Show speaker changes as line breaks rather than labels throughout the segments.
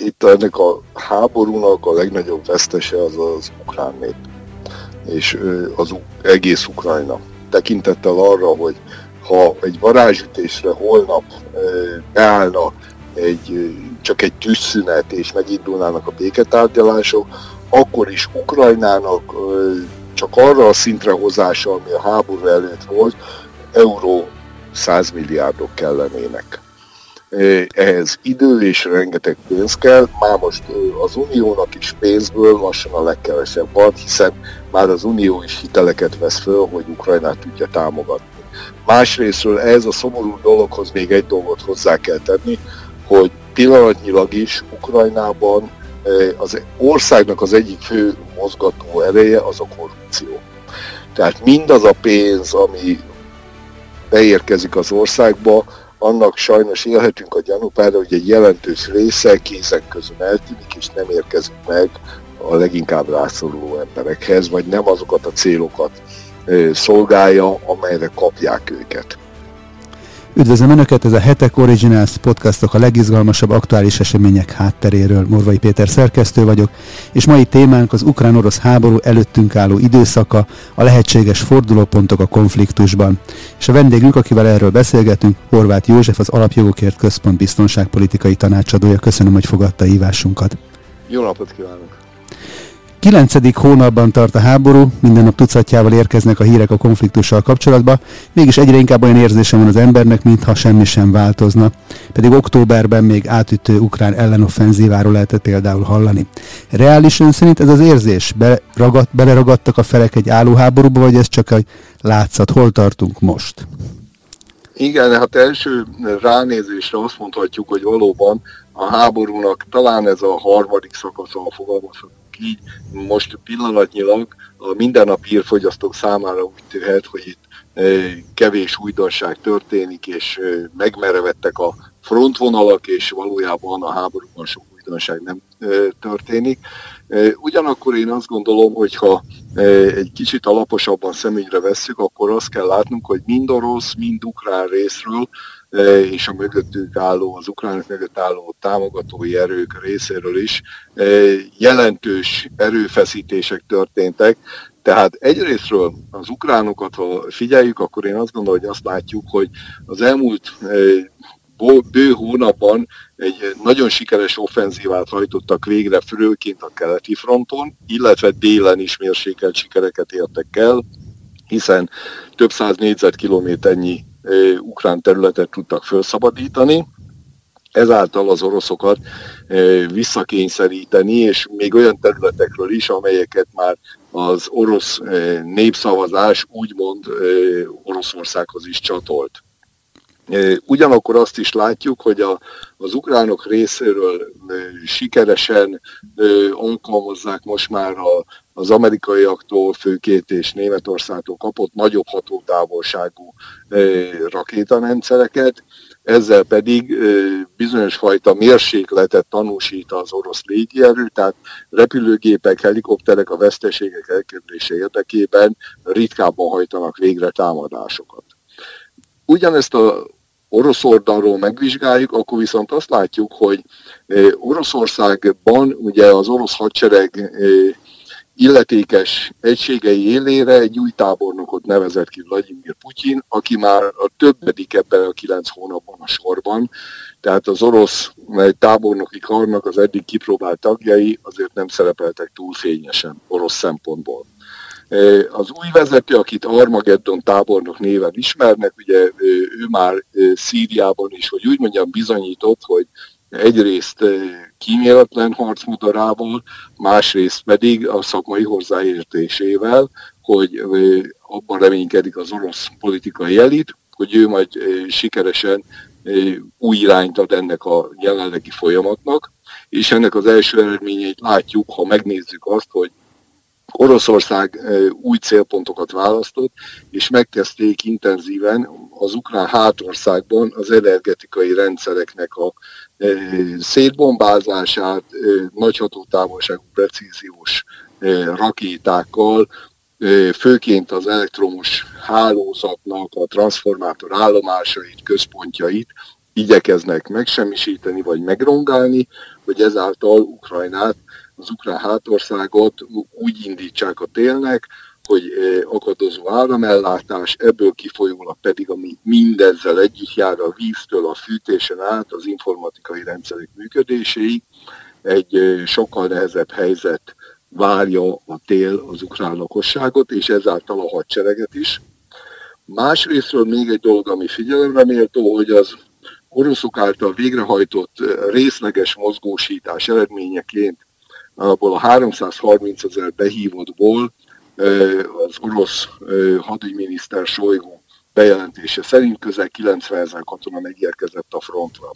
itt ennek a háborúnak a legnagyobb vesztese az az ukrán nép, és az egész Ukrajna. Tekintettel arra, hogy ha egy varázsütésre holnap beállna egy, csak egy tűzszünet és megindulnának a béketárgyalások, akkor is Ukrajnának csak arra a szintre hozása, ami a háború előtt volt, euró 100 milliárdok kellenének. Ehhez idő és rengeteg pénz kell, már most az Uniónak is pénzből lassan a legkevesebb van, hiszen már az Unió is hiteleket vesz föl, hogy Ukrajnát tudja támogatni. Másrésztről ez a szomorú dologhoz még egy dolgot hozzá kell tenni, hogy pillanatnyilag is Ukrajnában az országnak az egyik fő mozgató ereje az a korrupció. Tehát mindaz a pénz, ami beérkezik az országba, annak sajnos élhetünk a gyanúpára, hogy egy jelentős része kézek közül eltűnik, és nem érkezik meg a leginkább rászoruló emberekhez, vagy nem azokat a célokat szolgálja, amelyre kapják őket.
Üdvözlöm Önöket, ez a Hetek Originals podcastok a legizgalmasabb aktuális események hátteréről. Morvai Péter szerkesztő vagyok, és mai témánk az ukrán-orosz háború előttünk álló időszaka, a lehetséges fordulópontok a konfliktusban. És a vendégünk, akivel erről beszélgetünk, Horváth József, az Alapjogokért Központ biztonságpolitikai tanácsadója. Köszönöm, hogy fogadta a hívásunkat.
Jó napot kívánok!
Kilencedik hónapban tart a háború, minden nap tucatjával érkeznek a hírek a konfliktussal kapcsolatban, mégis egyre inkább olyan érzése van az embernek, mintha semmi sem változna. Pedig októberben még átütő ukrán ellenoffenzíváról lehetett például hallani. Reális ön szerint ez az érzés? Beragadt, beleragadtak a felek egy állóháborúba, vagy ez csak egy látszat? Hol tartunk most?
Igen, hát első ránézésre azt mondhatjuk, hogy valóban a háborúnak talán ez a harmadik szakasza, a fogalmazhatunk így most pillanatnyilag a mindennapi hírfogyasztók számára úgy tűhet, hogy itt kevés újdonság történik, és megmerevettek a frontvonalak, és valójában a háborúban sok újdonság nem történik. Ugyanakkor én azt gondolom, hogy ha egy kicsit alaposabban szemügyre vesszük, akkor azt kell látnunk, hogy mind orosz, mind ukrán részről és a mögöttük álló, az ukránok mögött álló támogatói erők részéről is jelentős erőfeszítések történtek. Tehát egyrésztről az ukránokat, ha figyeljük, akkor én azt gondolom, hogy azt látjuk, hogy az elmúlt bő hónapban egy nagyon sikeres offenzívát hajtottak végre, főként a keleti fronton, illetve délen is mérsékelt sikereket értek el, hiszen több száz négyzetkilométernyi ukrán területet tudtak felszabadítani, ezáltal az oroszokat visszakényszeríteni, és még olyan területekről is, amelyeket már az orosz népszavazás úgymond Oroszországhoz is csatolt. Ugyanakkor azt is látjuk, hogy a, az ukránok részéről sikeresen alkalmazzák most már a, az amerikaiaktól főként és Németországtól kapott nagyobb hatótávolságú rakétarendszereket, ezzel pedig bizonyos fajta mérsékletet tanúsít az orosz légierő, tehát repülőgépek, helikopterek a veszteségek elkerülése érdekében ritkábban hajtanak végre támadásokat. Ugyanezt a orosz oldalról megvizsgáljuk, akkor viszont azt látjuk, hogy Oroszországban ugye az orosz hadsereg illetékes egységei élére egy új tábornokot nevezett ki Vladimir Putyin, aki már a többedik ebben a kilenc hónapban a sorban, tehát az orosz tábornoki karnak az eddig kipróbált tagjai azért nem szerepeltek túl fényesen orosz szempontból. Az új vezető, akit Armageddon tábornok néven ismernek, ugye ő már Szíriában is, hogy úgy mondjam, bizonyított, hogy egyrészt kíméletlen harcmudarával, másrészt pedig a szakmai hozzáértésével, hogy abban reménykedik az orosz politikai elit, hogy ő majd sikeresen új irányt ad ennek a jelenlegi folyamatnak, és ennek az első eredményeit látjuk, ha megnézzük azt, hogy Oroszország új célpontokat választott, és megkezdték intenzíven az ukrán hátországban az energetikai rendszereknek a szétbombázását, nagy hatótávolságú precíziós rakétákkal, főként az elektromos hálózatnak a transformátor állomásait, központjait igyekeznek megsemmisíteni vagy megrongálni, hogy ezáltal Ukrajnát, az ukrán hátországot úgy indítsák a télnek, hogy akadozó áramellátás, ebből kifolyólag pedig, ami mindezzel együtt jár a víztől, a fűtésen át, az informatikai rendszerek működéséig, egy sokkal nehezebb helyzet várja a tél az ukrán lakosságot, és ezáltal a hadsereget is. Másrésztről még egy dolog, ami figyelemre méltó, hogy az oroszok által végrehajtott részleges mozgósítás eredményeként abból a 330 ezer behívottból az orosz hadügyminiszter Sojgu bejelentése szerint közel 90 ezer katona megérkezett a frontra.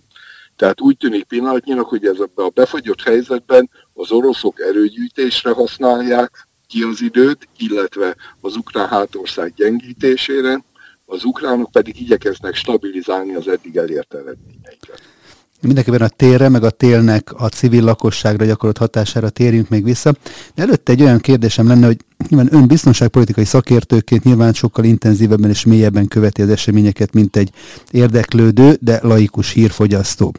Tehát úgy tűnik pillanatnyilag, hogy ez a befagyott helyzetben az oroszok erőgyűjtésre használják ki az időt, illetve az ukrán hátország gyengítésére, az ukránok pedig igyekeznek stabilizálni az eddig elért eredményeiket.
Mindenképpen a térre, meg a télnek a civil lakosságra gyakorolt hatására térjünk még vissza. De előtte egy olyan kérdésem lenne, hogy nyilván ön biztonságpolitikai szakértőként nyilván sokkal intenzívebben és mélyebben követi az eseményeket, mint egy érdeklődő, de laikus hírfogyasztó.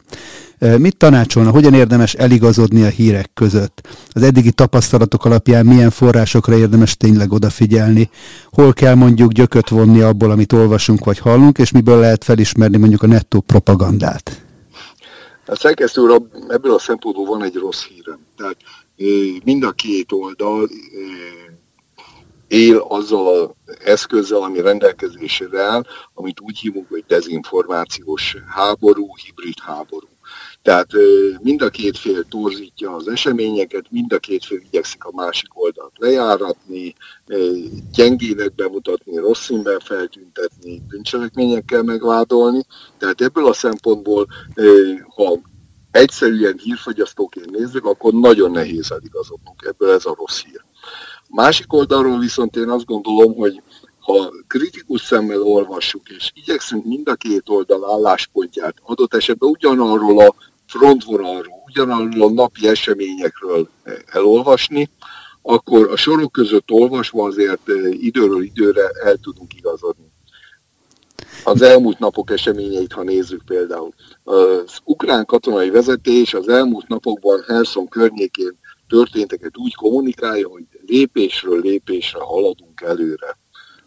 Mit tanácsolna, hogyan érdemes eligazodni a hírek között? Az eddigi tapasztalatok alapján milyen forrásokra érdemes tényleg odafigyelni? Hol kell mondjuk gyököt vonni abból, amit olvasunk vagy hallunk, és miből lehet felismerni mondjuk a nettó propagandát?
A szerkesztő úr, ebből a szempontból van egy rossz hírem. Tehát mind a két oldal él azzal az eszközzel, ami rendelkezésre áll, amit úgy hívunk, hogy dezinformációs háború, hibrid háború. Tehát mind a két fél torzítja az eseményeket, mind a két fél igyekszik a másik oldalt lejáratni, gyengének bemutatni, rossz színben feltüntetni, bűncselekményekkel megvádolni. Tehát ebből a szempontból, ha egyszerűen hírfogyasztóként nézzük, akkor nagyon nehéz eligazodnunk. Ebből ez a rossz hír. Másik oldalról viszont én azt gondolom, hogy ha kritikus szemmel olvassuk, és igyekszünk mind a két oldal álláspontját adott esetben ugyanarról a frontvonalról, ugyanarról a napi eseményekről elolvasni, akkor a sorok között olvasva azért eh, időről időre el tudunk igazodni. Az elmúlt napok eseményeit, ha nézzük például. Az ukrán katonai vezetés az elmúlt napokban Herson környékén történteket úgy kommunikálja, hogy lépésről lépésre haladunk előre.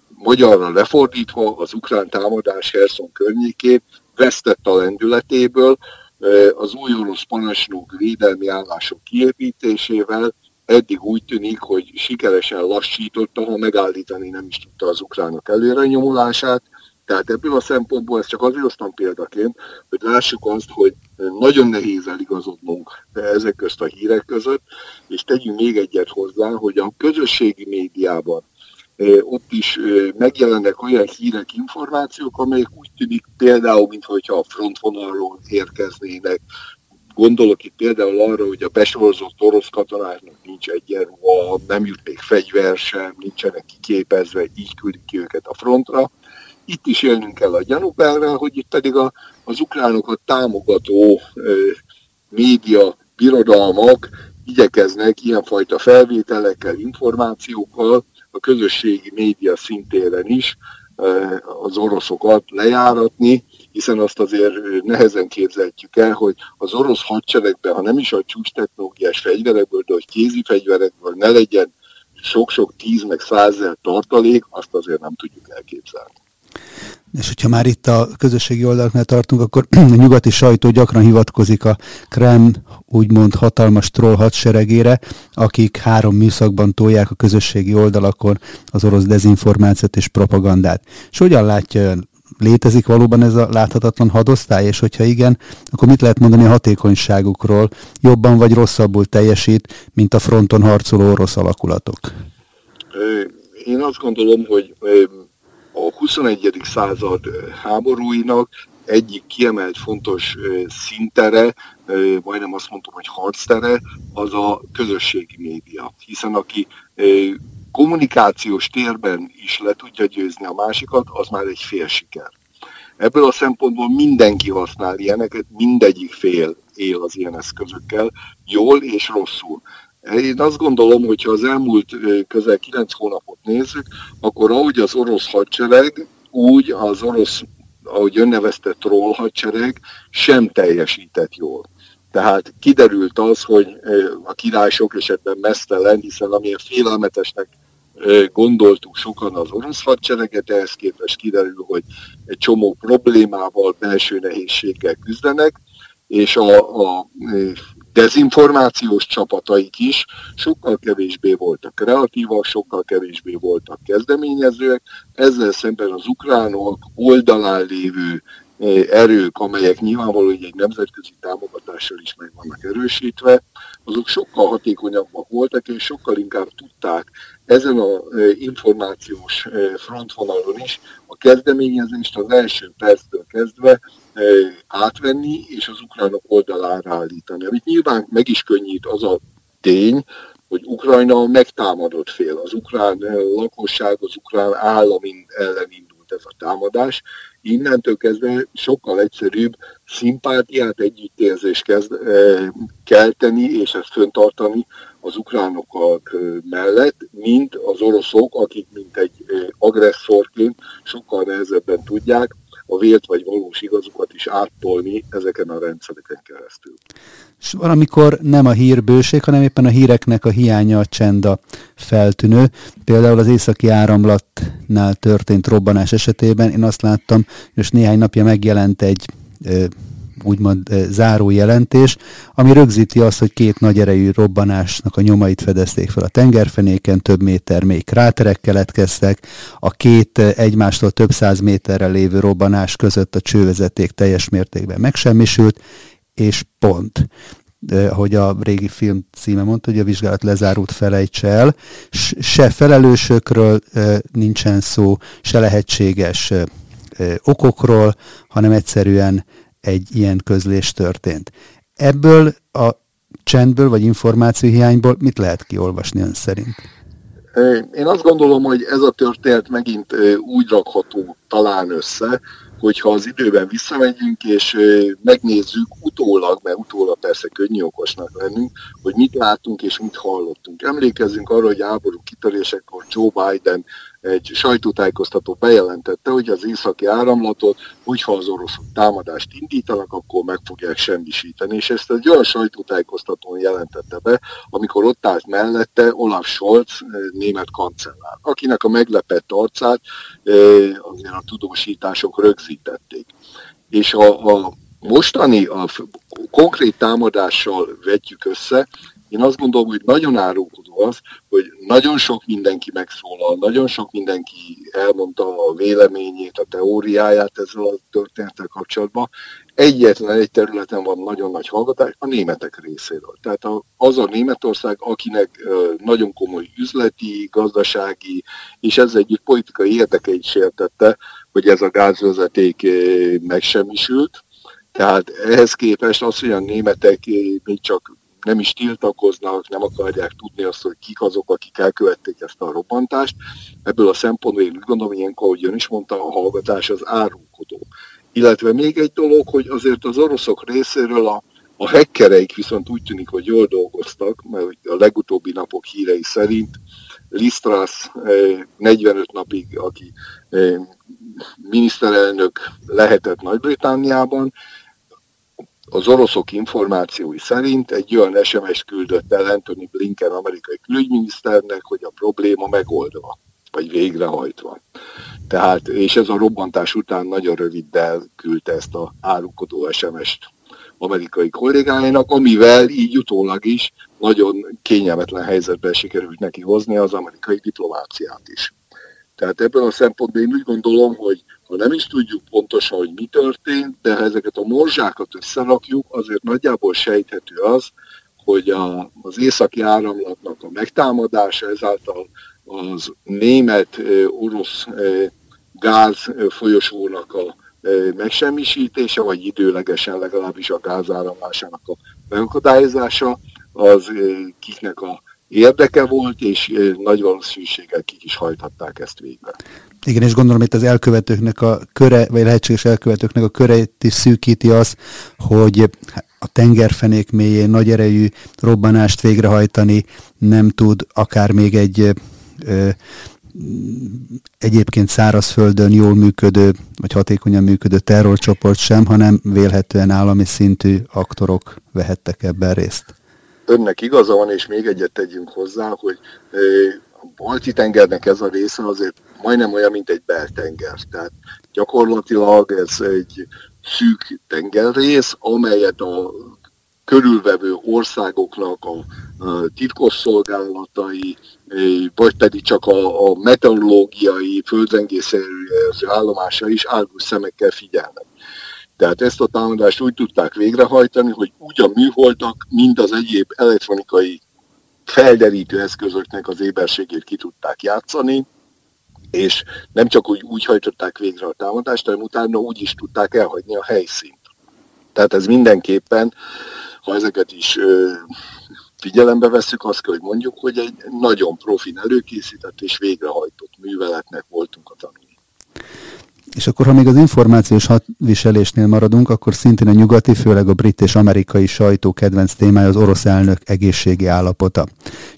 Magyarra lefordítva az ukrán támadás Herson környékén vesztett a lendületéből, az új orosz parancsnok védelmi állások kiépítésével eddig úgy tűnik, hogy sikeresen lassította, ha megállítani nem is tudta az ukránok előre nyomulását. Tehát ebből a szempontból ezt csak azért hoztam példaként, hogy lássuk azt, hogy nagyon nehéz eligazodnunk ezek közt a hírek között, és tegyünk még egyet hozzá, hogy a közösségi médiában ott is megjelennek olyan hírek, információk, amelyek úgy tűnik például, mintha a frontvonalról érkeznének. Gondolok itt például arra, hogy a besorozott orosz katonáknak nincs egyenruha, nem jut még fegyver sem, nincsenek kiképezve, így küldik ki őket a frontra. Itt is élnünk kell a gyanúperrel, hogy itt pedig a, az ukránokat támogató ö, média birodalmak igyekeznek ilyenfajta felvételekkel, információkkal a közösségi média szintéren is az oroszokat lejáratni, hiszen azt azért nehezen képzelhetjük el, hogy az orosz hadseregben, ha nem is a csúcs technológiás fegyverekből, de hogy kézi fegyverekből ne legyen sok-sok tíz meg százezer tartalék, azt azért nem tudjuk elképzelni.
És hogyha már itt a közösségi oldalaknál tartunk, akkor a nyugati sajtó gyakran hivatkozik a Krem úgymond hatalmas troll hadseregére, akik három műszakban tolják a közösségi oldalakon az orosz dezinformációt és propagandát. És hogyan látja ön? Létezik valóban ez a láthatatlan hadosztály, és hogyha igen, akkor mit lehet mondani a hatékonyságukról? Jobban vagy rosszabbul teljesít, mint a fronton harcoló orosz alakulatok?
Én azt gondolom, hogy a 21. század háborúinak egyik kiemelt fontos szintere, majdnem azt mondtam, hogy harctere, az a közösségi média. Hiszen aki kommunikációs térben is le tudja győzni a másikat, az már egy fél siker. Ebből a szempontból mindenki használ ilyeneket, mindegyik fél él az ilyen eszközökkel, jól és rosszul. Én azt gondolom, hogy ha az elmúlt közel 9 hónapot nézzük, akkor ahogy az orosz hadsereg, úgy az orosz ahogy önnevezte troll hadsereg sem teljesített jól. Tehát kiderült az, hogy a király sok esetben mesztelen, hiszen amilyen félelmetesnek gondoltuk sokan az orosz hadsereget, ehhez képest kiderül, hogy egy csomó problémával, belső nehézséggel küzdenek, és a, a dezinformációs csapataik is sokkal kevésbé voltak kreatívak, sokkal kevésbé voltak kezdeményezőek, ezzel szemben az ukránok oldalán lévő erők, amelyek nyilvánvaló, hogy egy nemzetközi támogatással is meg vannak erősítve, azok sokkal hatékonyabbak voltak, és sokkal inkább tudták ezen a információs frontvonalon is a kezdeményezést az első perctől kezdve átvenni, és az ukránok oldalára állítani. Amit nyilván meg is könnyít az a tény, hogy Ukrajna megtámadott fél. Az ukrán lakosság, az ukrán állam ellen indult ez a támadás, innentől kezdve sokkal egyszerűbb szimpátiát, együttérzést kezd, kelteni és ezt föntartani az ukránokkal mellett, mint az oroszok, akik mint egy agresszorként sokkal nehezebben tudják a vélt vagy valós igazukat is áttolni ezeken a rendszereken keresztül.
És valamikor nem a hírbőség, hanem éppen a híreknek a hiánya, a csenda feltűnő. Például az északi áramlatnál történt robbanás esetében én azt láttam, és néhány napja megjelent egy úgymond záró jelentés, ami rögzíti azt, hogy két nagy erejű robbanásnak a nyomait fedezték fel a tengerfenéken, több méter mély kráterek keletkeztek, a két egymástól több száz méterre lévő robbanás között a csővezeték teljes mértékben megsemmisült, és pont hogy a régi film címe mondta, hogy a vizsgálat lezárult felejtse el. Se felelősökről nincsen szó, se lehetséges okokról, hanem egyszerűen egy ilyen közlés történt. Ebből a csendből vagy információhiányból mit lehet kiolvasni ön szerint?
Én azt gondolom, hogy ez a történet megint úgy rakható talán össze, hogyha az időben visszamegyünk, és megnézzük utólag, mert utólag persze könnyű okosnak lennünk, hogy mit látunk és mit hallottunk. Emlékezzünk arra, hogy háború kitörésekor Joe Biden egy sajtótájékoztató bejelentette, hogy az északi áramlatot, hogyha az oroszok támadást indítanak, akkor meg fogják semmisíteni. És ezt egy olyan sajtótájékoztatón jelentette be, amikor ott állt mellette Olaf Scholz, eh, német kancellár, akinek a meglepett arcát eh, azért a tudósítások rögzítették. És a, a mostani, a konkrét támadással vetjük össze, én azt gondolom, hogy nagyon árulkodó az, hogy nagyon sok mindenki megszólal, nagyon sok mindenki elmondta a véleményét, a teóriáját ezzel a történettel kapcsolatban. Egyetlen egy területen van nagyon nagy hallgatás, a németek részéről. Tehát az a Németország, akinek nagyon komoly üzleti, gazdasági és ez együtt politikai érdekeit sértette, hogy ez a gázvezeték megsemmisült. Tehát ehhez képest az, hogy a németek még csak nem is tiltakoznak, nem akarják tudni azt, hogy kik azok, akik elkövették ezt a robbantást. Ebből a szempontból én úgy gondolom, ilyenkor, ahogy ön is mondta, a hallgatás az árulkodó. Illetve még egy dolog, hogy azért az oroszok részéről a, a hekkereik viszont úgy tűnik, hogy jól dolgoztak, mert a legutóbbi napok hírei szerint Listras 45 eh, napig, aki eh, miniszterelnök lehetett Nagy-Britániában, az oroszok információi szerint egy olyan SMS küldött el Anthony Blinken amerikai külügyminiszternek, hogy a probléma megoldva, vagy végrehajtva. Tehát, és ez a robbantás után nagyon röviddel küldte ezt a árukodó SMS-t amerikai kollégáinak, amivel így utólag is nagyon kényelmetlen helyzetben sikerült neki hozni az amerikai diplomáciát is. Tehát ebből a szempontból én úgy gondolom, hogy nem is tudjuk pontosan, hogy mi történt, de ha ezeket a morzsákat összerakjuk, azért nagyjából sejthető az, hogy a, az északi áramlatnak a megtámadása ezáltal az német-orosz gáz folyosónak a megsemmisítése, vagy időlegesen legalábbis a gázáramlásának a megakadályozása, az kiknek a érdeke volt, és nagy valószínűséggel kik is hajthatták ezt végre.
Igen, és gondolom itt az elkövetőknek a köre, vagy lehetséges elkövetőknek a köreit is szűkíti az, hogy a tengerfenék mélyén nagy erejű robbanást végrehajtani nem tud akár még egy ö, egyébként szárazföldön jól működő, vagy hatékonyan működő terrorcsoport sem, hanem vélhetően állami szintű aktorok vehettek ebben részt.
Önnek igaza van, és még egyet tegyünk hozzá, hogy balti tengernek ez a része azért majdnem olyan, mint egy beltenger. Tehát gyakorlatilag ez egy szűk tengerrész, amelyet a körülvevő országoknak a, titkosszolgálatai, vagy pedig csak a, a meteorológiai, földrengészerű állomása is álgus szemekkel figyelnek. Tehát ezt a támadást úgy tudták végrehajtani, hogy úgy a műholdak, mind az egyéb elektronikai felderítő eszközöknek az éberségét ki tudták játszani, és nem csak úgy, úgy hajtották végre a támadást, hanem utána úgy is tudták elhagyni a helyszínt. Tehát ez mindenképpen, ha ezeket is ö, figyelembe veszük, azt kell, hogy mondjuk, hogy egy nagyon profin előkészített és végrehajtott műveletnek voltunk a tanulni.
És akkor, ha még az információs hadviselésnél maradunk, akkor szintén a nyugati, főleg a brit és amerikai sajtó kedvenc témája az orosz elnök egészségi állapota.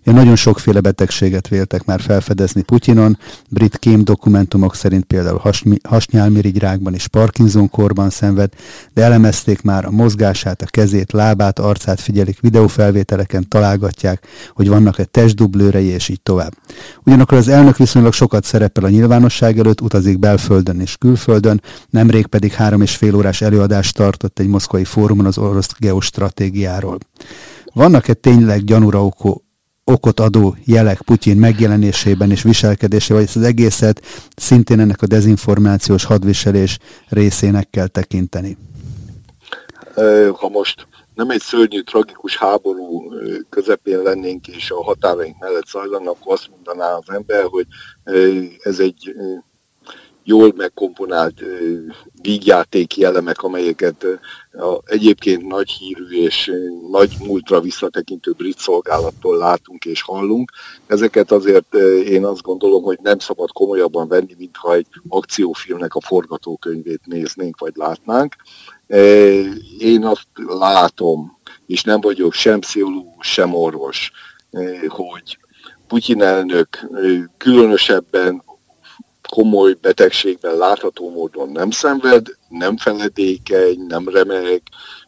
Ja, nagyon sokféle betegséget véltek már felfedezni Putyinon, brit kém dokumentumok szerint például hasnyálmirigyrákban és Parkinson-korban szenved, de elemezték már a mozgását, a kezét, lábát, arcát figyelik videófelvételeken, találgatják, hogy vannak-e testdublőrei, és így tovább. Ugyanakkor az elnök viszonylag sokat szerepel a nyilvánosság előtt, utazik belföldön és külföldön, nemrég pedig három és fél órás előadást tartott egy moszkvai fórumon az orosz geostratégiáról. Vannak-e tényleg gyanúra okó, okot adó jelek Putyin megjelenésében és viselkedésében, vagy az egészet szintén ennek a dezinformációs hadviselés részének kell tekinteni?
Ha most nem egy szörnyű, tragikus háború közepén lennénk, és a határaink mellett zajlanak, akkor azt mondaná az ember, hogy ez egy jól megkomponált vígjátéki elemek, amelyeket a egyébként nagy hírű és nagy múltra visszatekintő brit szolgálattól látunk és hallunk. Ezeket azért én azt gondolom, hogy nem szabad komolyabban venni, mintha egy akciófilmnek a forgatókönyvét néznénk vagy látnánk. Én azt látom, és nem vagyok sem pszichológus, sem orvos, hogy Putyin elnök különösebben komoly betegségben látható módon nem szenved, nem feledékeny, nem remeg,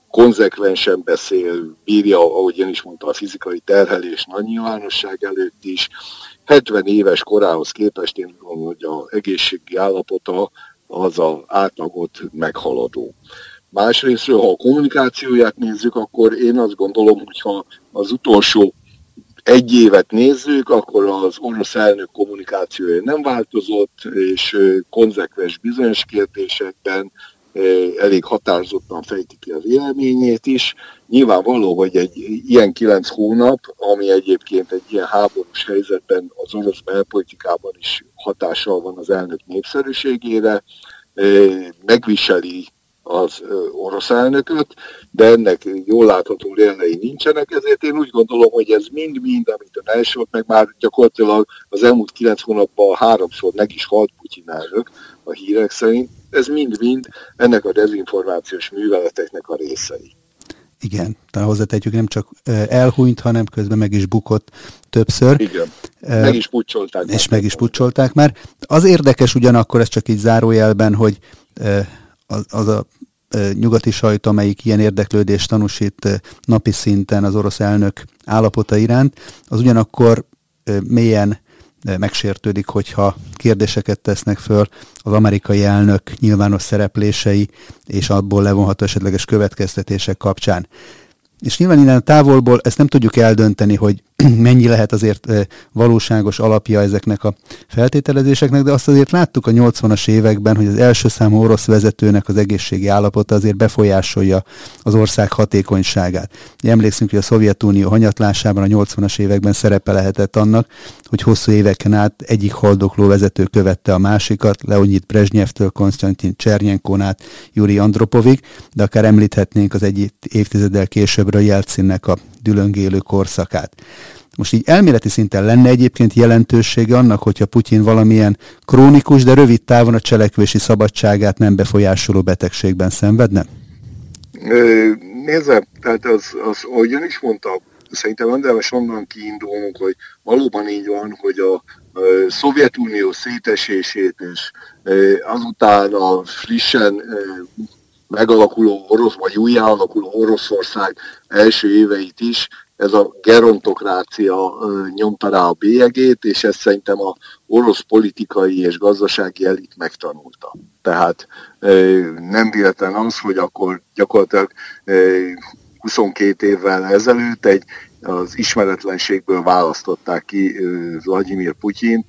konzekvensen beszél, bírja, ahogy én is mondtam, a fizikai terhelés nagy nyilvánosság előtt is. 70 éves korához képest én gondolom, hogy az egészségi állapota az az átlagot meghaladó. Másrésztről, ha a kommunikációját nézzük, akkor én azt gondolom, hogy ha az utolsó egy évet nézzük, akkor az orosz elnök kommunikációja nem változott, és konzekvens bizonyos kérdésekben elég határozottan fejti ki a véleményét is. Nyilvánvaló, hogy egy ilyen kilenc hónap, ami egyébként egy ilyen háborús helyzetben az orosz belpolitikában is hatással van az elnök népszerűségére, megviseli az orosz elnököt, de ennek jól látható élei nincsenek, ezért én úgy gondolom, hogy ez mind-mind, amit a elsőt, meg már gyakorlatilag az elmúlt kilenc hónapban háromszor meg is halt Putyin elnök a hírek szerint, ez mind-mind ennek a dezinformációs műveleteknek a részei.
Igen, tehát hozzátetjük, nem csak elhunyt, hanem közben meg is bukott többször.
Igen, meg is pucsolták.
És meg is pucsolták már. Az érdekes ugyanakkor, ez csak így zárójelben, hogy az, az a nyugati sajt, amelyik ilyen érdeklődést tanúsít napi szinten az orosz elnök állapota iránt, az ugyanakkor mélyen megsértődik, hogyha kérdéseket tesznek föl az amerikai elnök nyilvános szereplései és abból levonható esetleges következtetések kapcsán. És nyilván innen a távolból ezt nem tudjuk eldönteni, hogy mennyi lehet azért valóságos alapja ezeknek a feltételezéseknek, de azt azért láttuk a 80-as években, hogy az első számú orosz vezetőnek az egészségi állapota azért befolyásolja az ország hatékonyságát. Emlékszünk, hogy a Szovjetunió hanyatlásában a 80-as években szerepe lehetett annak, hogy hosszú éveken át egyik haldokló vezető követte a másikat, Leonid Brezsnyevtől Konstantin Csernyenkón át Yuri Andropovig, de akár említhetnénk az egy évtizeddel későbbre a Jelcinnek a dülöngélő korszakát. Most így elméleti szinten lenne egyébként jelentősége annak, hogyha Putyin valamilyen krónikus, de rövid távon a cselekvési szabadságát nem befolyásoló betegségben szenvedne?
Nézze, tehát az, az ahogyan is mondta, szerintem érdemes onnan kiindulnunk, hogy valóban így van, hogy a Szovjetunió szétesését és azután a frissen megalakuló orosz, vagy újjáalakuló Oroszország első éveit is ez a gerontokrácia nyomta rá a bélyegét, és ezt szerintem a orosz politikai és gazdasági elit megtanulta. Tehát nem véletlen az, hogy akkor gyakorlatilag 22 évvel ezelőtt egy az ismeretlenségből választották ki Vladimir Putyin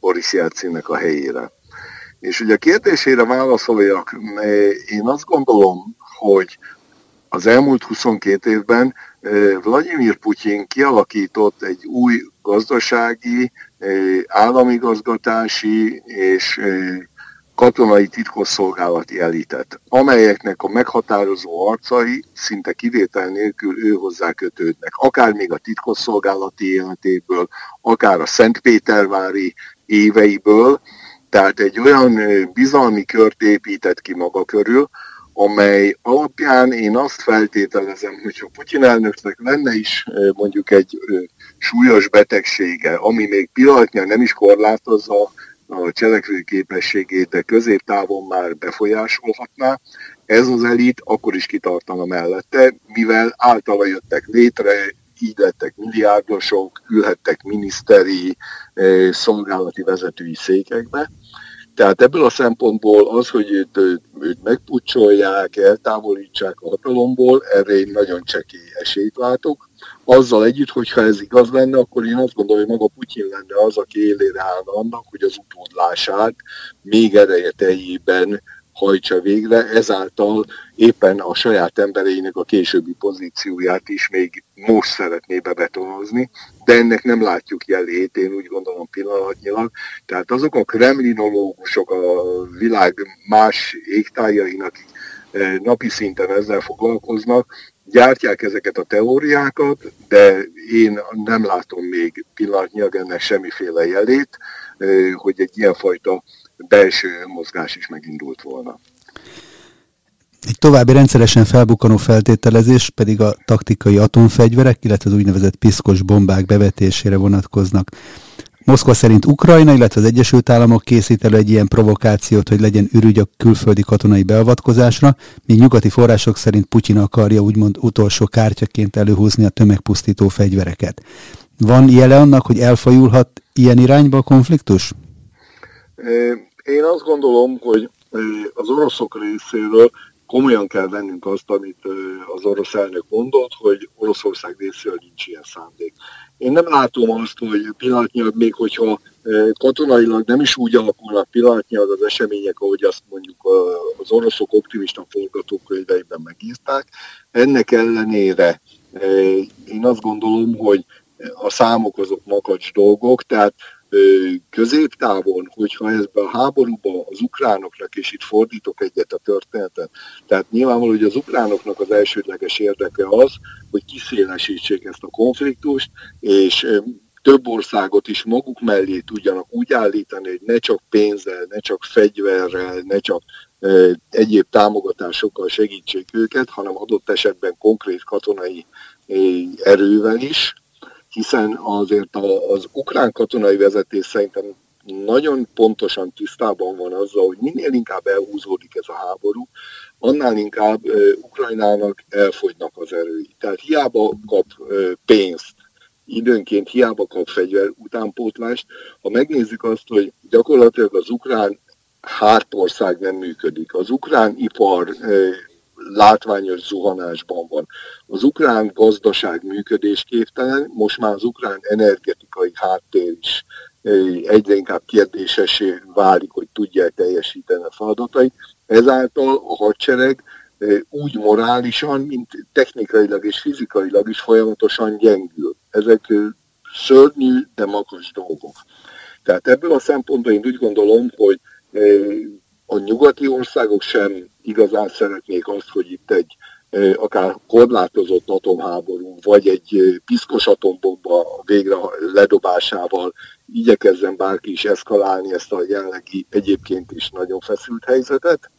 Boris Jelcinnek a helyére. És ugye a kérdésére válaszoljak, én azt gondolom, hogy az elmúlt 22 évben Vladimir Putyin kialakított egy új gazdasági, államigazgatási és katonai titkosszolgálati elitet, amelyeknek a meghatározó arcai szinte kivétel nélkül ő hozzá kötődnek, akár még a titkosszolgálati életéből, akár a Szentpétervári éveiből, tehát egy olyan bizalmi kört épített ki maga körül, amely alapján én azt feltételezem, hogy ha Putyin elnöknek lenne is mondjuk egy súlyos betegsége, ami még pillanatnyilag nem is korlátozza a cselekvő képességét, de középtávon már befolyásolhatná, ez az elit akkor is kitartana mellette, mivel általa jöttek létre, így lettek milliárdosok, ülhettek miniszteri, szolgálati vezetői székekbe, tehát ebből a szempontból az, hogy őt, őt, őt megpucsolják, eltávolítsák a hatalomból, erre én nagyon csekély esélyt látok. Azzal együtt, hogyha ez igaz lenne, akkor én azt gondolom, hogy maga Putyin lenne az, aki élére állna annak, hogy az utódlását még ereje teljében hajtsa végre, ezáltal éppen a saját embereinek a későbbi pozícióját is még most szeretné bebetonozni, de ennek nem látjuk jelét, én úgy gondolom pillanatnyilag. Tehát azok a kremlinológusok a világ más égtájain, akik eh, napi szinten ezzel foglalkoznak, gyártják ezeket a teóriákat, de én nem látom még pillanatnyilag ennek semmiféle jelét, eh, hogy egy ilyenfajta belső mozgás is megindult volna.
Egy további rendszeresen felbukkanó feltételezés pedig a taktikai atomfegyverek, illetve az úgynevezett piszkos bombák bevetésére vonatkoznak. Moszkva szerint Ukrajna, illetve az Egyesült Államok készít elő egy ilyen provokációt, hogy legyen ürügy a külföldi katonai beavatkozásra, míg nyugati források szerint Putyin akarja úgymond utolsó kártyaként előhúzni a tömegpusztító fegyvereket. Van jele annak, hogy elfajulhat ilyen irányba a konfliktus?
Én azt gondolom, hogy az oroszok részéről komolyan kell vennünk azt, amit az orosz elnök mondott, hogy Oroszország részéről nincs ilyen szándék. Én nem látom azt, hogy pillanatnyilag még, hogyha katonailag nem is úgy alakulnak pillanatnyilag az események, ahogy azt mondjuk az oroszok optimista forgatókönyveiben megírták, ennek ellenére én azt gondolom, hogy a számok azok makacs dolgok, tehát középtávon, hogyha ezben a háborúban az ukránoknak, és itt fordítok egyet a történetet, tehát nyilvánvaló, hogy az ukránoknak az elsődleges érdeke az, hogy kiszélesítsék ezt a konfliktust, és több országot is maguk mellé tudjanak úgy állítani, hogy ne csak pénzzel, ne csak fegyverrel, ne csak egyéb támogatásokkal segítsék őket, hanem adott esetben konkrét katonai erővel is, hiszen azért az ukrán katonai vezetés szerintem nagyon pontosan tisztában van azzal, hogy minél inkább elhúzódik ez a háború, annál inkább Ukrajnának elfogynak az erői. Tehát hiába kap pénzt, időnként hiába kap fegyver utánpótlást. Ha megnézzük azt, hogy gyakorlatilag az ukrán hátország nem működik, az ukrán ipar látványos zuhanásban van. Az ukrán gazdaság működésképtelen, most már az ukrán energetikai háttér is egyre inkább kérdésesé válik, hogy tudja teljesíteni a feladatait. Ezáltal a hadsereg úgy morálisan, mint technikailag és fizikailag is folyamatosan gyengül. Ezek szörnyű, de magas dolgok. Tehát ebből a szempontból én úgy gondolom, hogy a nyugati országok sem igazán szeretnék azt, hogy itt egy akár korlátozott atomháború, vagy egy piszkos atombomba végre ledobásával igyekezzen bárki is eszkalálni ezt a jelenlegi egyébként is nagyon feszült helyzetet.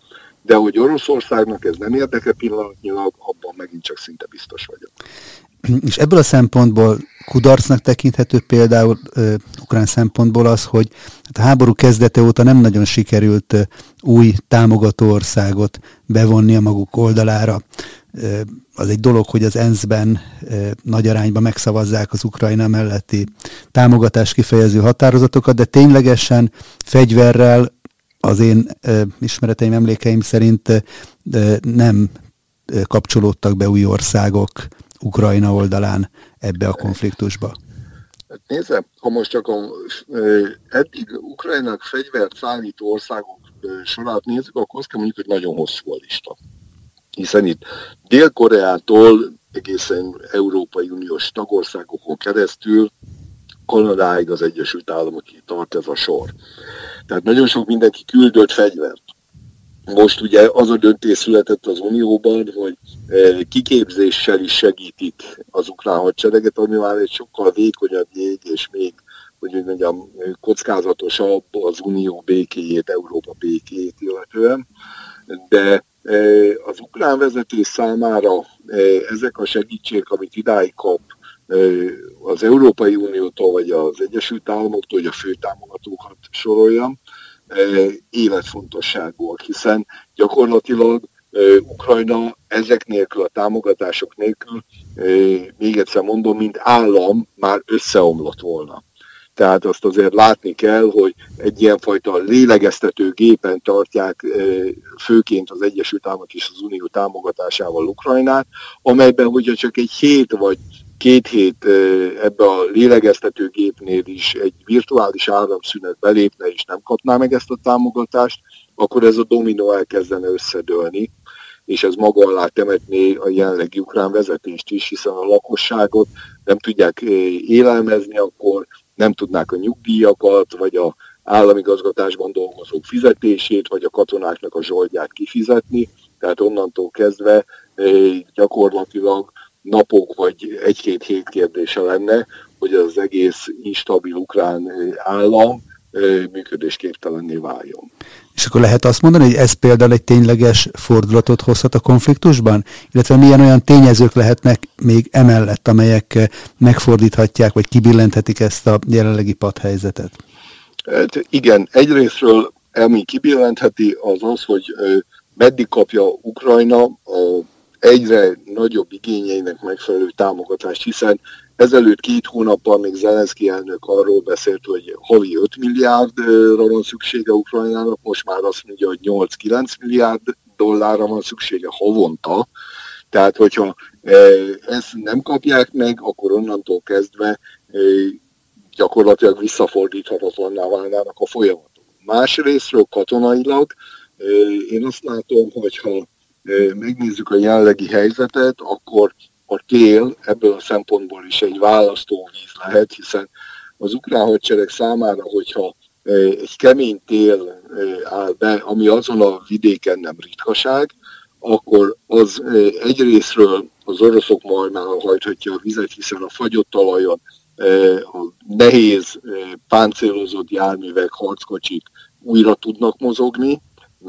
De hogy Oroszországnak ez nem érdeke pillanatnyilag, abban megint csak szinte biztos vagyok.
És ebből a szempontból kudarcnak tekinthető például ö, ukrán szempontból az, hogy hát a háború kezdete óta nem nagyon sikerült ö, új támogató országot bevonni a maguk oldalára. Ö, az egy dolog, hogy az ENSZ-ben ö, nagy arányban megszavazzák az Ukrajna melletti támogatás kifejező határozatokat, de ténylegesen fegyverrel az én ismereteim, emlékeim szerint nem kapcsolódtak be új országok Ukrajna oldalán ebbe a konfliktusba?
Nézze, ha most csak a, eddig Ukrajnak fegyvert szállító országok sorát nézzük, akkor azt kell mondjuk, hogy nagyon hosszú a lista. Hiszen itt Dél-Koreától egészen Európai Uniós tagországokon keresztül Kanadáig az Egyesült Államokig tart ez a sor. Tehát nagyon sok mindenki küldött fegyvert. Most ugye az a döntés született az Unióban, hogy eh, kiképzéssel is segítik az ukrán hadsereget, ami már egy sokkal vékonyabb jég, és még, hogy úgy mondjam, kockázatosabb az Unió békéjét, Európa békéjét illetően. De eh, az ukrán vezetés számára eh, ezek a segítségek, amit idáig kap, az Európai Uniótól vagy az Egyesült Államoktól, hogy a főtámogatókat soroljam, életfontosságúak, hiszen gyakorlatilag Ukrajna ezek nélkül, a támogatások nélkül, még egyszer mondom, mint állam már összeomlott volna. Tehát azt azért látni kell, hogy egy ilyenfajta lélegeztető gépen tartják főként az Egyesült Államok és az Unió támogatásával Ukrajnát, amelyben hogyha csak egy hét vagy két hét ebbe a lélegeztetőgépnél is egy virtuális áramszünet belépne és nem kapná meg ezt a támogatást, akkor ez a dominó elkezdene összedőlni, és ez maga alá temetné a jelenlegi ukrán vezetést is, hiszen a lakosságot nem tudják élelmezni, akkor nem tudnák a nyugdíjakat, vagy a állami gazgatásban dolgozók fizetését, vagy a katonáknak a zsoldját kifizetni, tehát onnantól kezdve gyakorlatilag napok vagy egy-két hét kérdése lenne, hogy az egész instabil ukrán állam működésképtelenné váljon.
És akkor lehet azt mondani, hogy ez például egy tényleges fordulatot hozhat a konfliktusban? Illetve milyen olyan tényezők lehetnek még emellett, amelyek megfordíthatják, vagy kibillenthetik ezt a jelenlegi padhelyzetet?
Hát igen, egyrésztről ami kibillentheti az az, hogy meddig kapja Ukrajna a egyre nagyobb igényeinek megfelelő támogatást, hiszen ezelőtt két hónappal még Zelenszky elnök arról beszélt, hogy havi 5 milliárdra van szüksége Ukrajnának, most már azt mondja, hogy 8-9 milliárd dollárra van szüksége havonta, tehát hogyha e, ezt nem kapják meg, akkor onnantól kezdve e, gyakorlatilag visszafordíthatatlanná válnának a folyamatok. Másrésztről katonailag e, én azt látom, hogyha megnézzük a jelenlegi helyzetet, akkor a tél ebből a szempontból is egy választóvíz lehet, hiszen az ukrán hadsereg számára, hogyha egy kemény tél áll be, ami azon a vidéken nem ritkaság, akkor az egyrésztről az oroszok majmára hajthatja a vizet, hiszen a fagyott talajon a nehéz páncélozott járművek, harckocsik újra tudnak mozogni,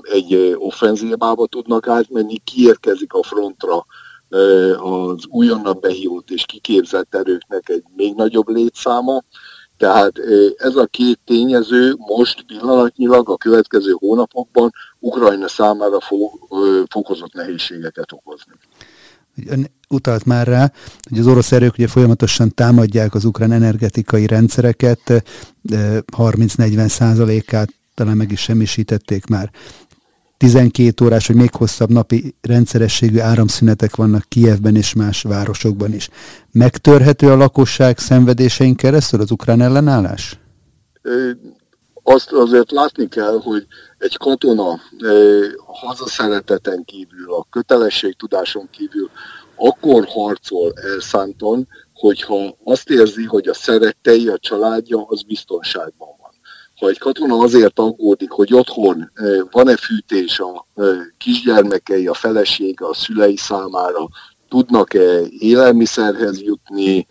egy offenzívába tudnak átmenni, kiérkezik a frontra az újonnan behívott és kiképzett erőknek egy még nagyobb létszáma. Tehát ez a két tényező most pillanatnyilag a következő hónapokban Ukrajna számára fokozott nehézségeket okozni.
Ön utalt már rá, hogy az orosz erők ugye folyamatosan támadják az ukrán energetikai rendszereket, 30-40 százalékát talán meg is semmisítették már. 12 órás vagy még hosszabb napi rendszerességű áramszünetek vannak Kijevben és más városokban is. Megtörhető a lakosság szenvedésein keresztül az ukrán ellenállás?
Azt azért látni kell, hogy egy katona a hazaszereteten kívül, a kötelességtudáson kívül akkor harcol elszántan, hogyha azt érzi, hogy a szerettei, a családja az biztonságban ha egy katona azért aggódik, hogy otthon van-e fűtés a kisgyermekei, a felesége, a szülei számára, tudnak-e élelmiszerhez jutni,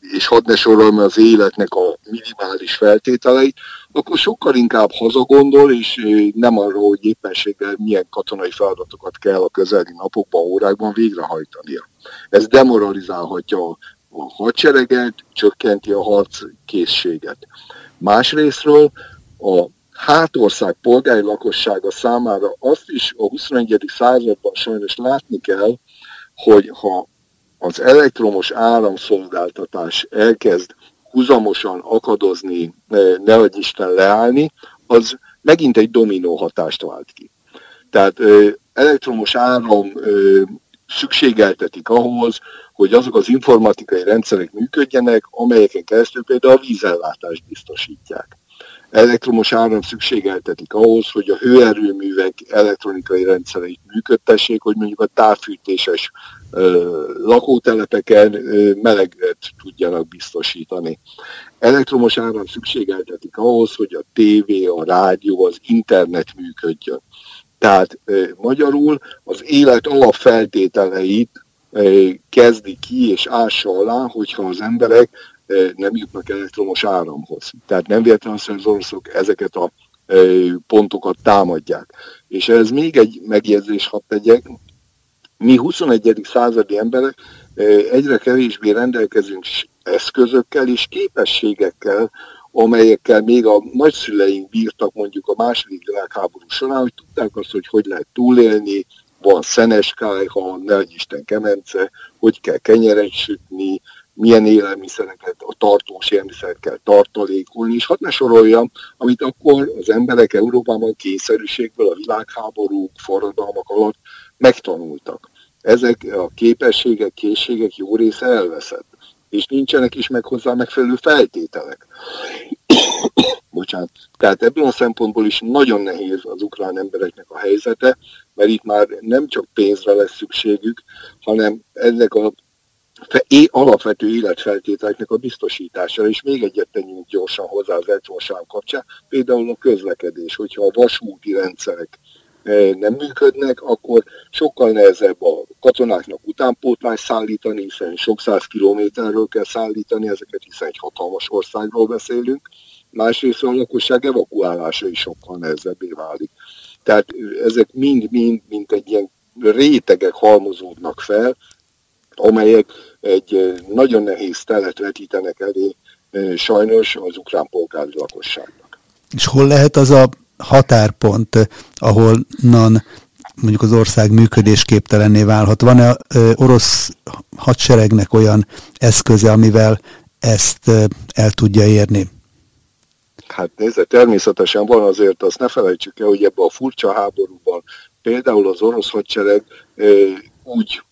és hadd ne sorolom az életnek a minimális feltételeit, akkor sokkal inkább hazagondol, és nem arról, hogy éppenséggel milyen katonai feladatokat kell a közeli napokban, órákban végrehajtania. Ez demoralizálhatja a hadsereget, csökkenti a harc készséget. Másrésztről a hátország polgári lakossága számára azt is a 21. században sajnos látni kell, hogy ha az elektromos áramszolgáltatás elkezd huzamosan akadozni, nehogy Isten leállni, az megint egy dominó hatást vált ki. Tehát elektromos áram szükségeltetik ahhoz, hogy azok az informatikai rendszerek működjenek, amelyeken keresztül például a vízellátást biztosítják. Elektromos áram szükségeltetik ahhoz, hogy a hőerőművek elektronikai rendszereit működtessék, hogy mondjuk a távfűtéses lakótelepeken meleget tudjanak biztosítani. Elektromos áram szükségeltetik ahhoz, hogy a tévé, a rádió, az internet működjön. Tehát magyarul az élet alapfeltételeit kezdi ki és ássa alá, hogyha az emberek nem jutnak elektromos áramhoz. Tehát nem véletlenül hogy az oroszok ezeket a pontokat támadják. És ez még egy megjegyzés hadd tegyek, mi 21. századi emberek egyre kevésbé rendelkezünk eszközökkel és képességekkel, amelyekkel még a nagyszüleink bírtak mondjuk a második világháború során, hogy tudták azt, hogy hogy lehet túlélni, van szenes kájha, ne Isten kemence, hogy kell kenyeret sütni, milyen élelmiszereket, a tartós élelmiszerekkel tartalékolni, és hadd ne soroljam, amit akkor az emberek Európában kényszerűségből a világháborúk, forradalmak alatt megtanultak ezek a képességek, készségek jó része elveszett, és nincsenek is meg hozzá megfelelő feltételek. Bocsánat. Tehát ebből a szempontból is nagyon nehéz az ukrán embereknek a helyzete, mert itt már nem csak pénzre lesz szükségük, hanem ennek a alapvető életfeltételeknek a biztosítására, és még egyet tegyünk gyorsan hozzá az elektromos kapcsán, például a közlekedés, hogyha a vasúti rendszerek nem működnek, akkor sokkal nehezebb a katonáknak utánpótlást szállítani, hiszen sok száz kilométerről kell szállítani ezeket, hiszen egy hatalmas országról beszélünk. Másrészt a lakosság evakuálása is sokkal nehezebbé válik. Tehát ezek mind-mind, mint egy ilyen rétegek halmozódnak fel, amelyek egy nagyon nehéz telet vetítenek elé sajnos az ukrán polgári lakosságnak.
És hol lehet az a határpont, ahonnan mondjuk az ország működésképtelenné válhat. Van-e orosz hadseregnek olyan eszköze, amivel ezt el tudja érni?
Hát nézze, természetesen van azért, azt ne felejtsük el, hogy ebben a furcsa háborúban például az orosz hadsereg úgy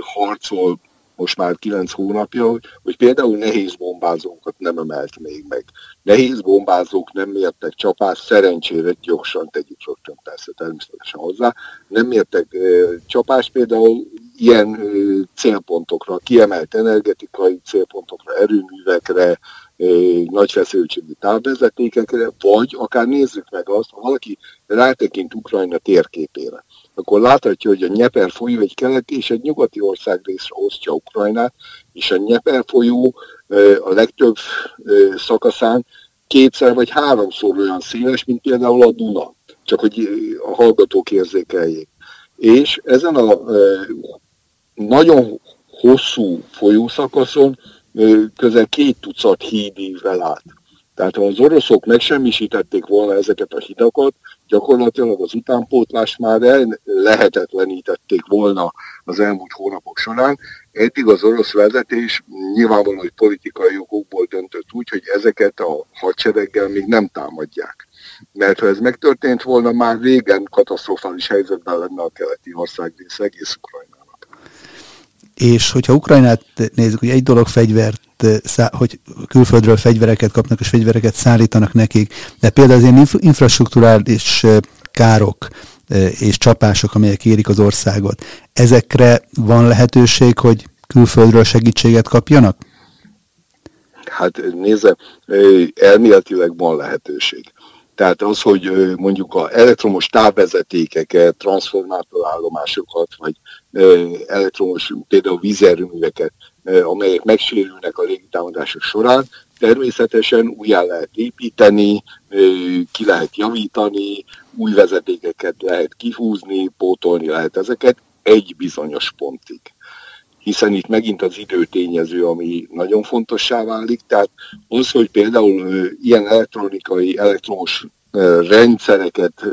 harcol most már kilenc hónapja, hogy például nehéz bombázókat nem emelt még meg. Nehéz bombázók nem mértek csapást, szerencsére gyorsan tegyük rögtön persze természetesen hozzá, nem mértek e, csapást például ilyen e, célpontokra, kiemelt energetikai célpontokra, erőművekre, nagy feszültségű távvezetékekre, vagy akár nézzük meg azt, ha valaki rátekint Ukrajna térképére, akkor láthatja, hogy a Nyeper folyó egy keleti és egy nyugati ország részre osztja Ukrajnát, és a Nyeper folyó a legtöbb szakaszán kétszer vagy háromszor olyan széles, mint például a Duna, csak hogy a hallgatók érzékeljék. És ezen a nagyon hosszú folyószakaszon közel két tucat híd ível át. Tehát ha az oroszok megsemmisítették volna ezeket a hidakat, gyakorlatilag az utánpótlást már el lehetetlenítették volna az elmúlt hónapok során. Eddig az orosz vezetés nyilvánvalóan, hogy politikai jogokból döntött úgy, hogy ezeket a hadsereggel még nem támadják. Mert ha ez megtörtént volna, már régen katasztrofális helyzetben lenne a keleti ország rész egész Ukrajnának.
És hogyha Ukrajnát nézzük, hogy egy dolog fegyvert hogy külföldről fegyvereket kapnak, és fegyvereket szállítanak nekik, de például az ilyen infrastruktúrális károk és csapások, amelyek érik az országot, ezekre van lehetőség, hogy külföldről segítséget kapjanak?
Hát nézze, elméletileg van lehetőség. Tehát az, hogy mondjuk a elektromos távvezetékeket, transformátorállomásokat, vagy elektromos például vízerőműveket amelyek megsérülnek a légitámadások során, természetesen újjá lehet építeni, ki lehet javítani, új vezetékeket lehet kihúzni, pótolni lehet ezeket egy bizonyos pontig. Hiszen itt megint az időtényező, ami nagyon fontossá válik, tehát az, hogy például ilyen elektronikai, elektromos rendszereket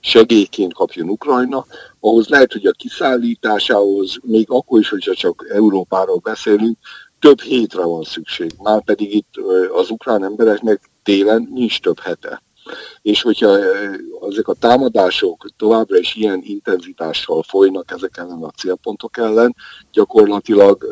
segélyként kapjon Ukrajna, ahhoz lehet, hogy a kiszállításához, még akkor is, hogyha csak Európáról beszélünk, több hétre van szükség. Már pedig itt az ukrán embereknek télen nincs több hete. És hogyha ezek a támadások továbbra is ilyen intenzitással folynak ezek ellen a célpontok ellen, gyakorlatilag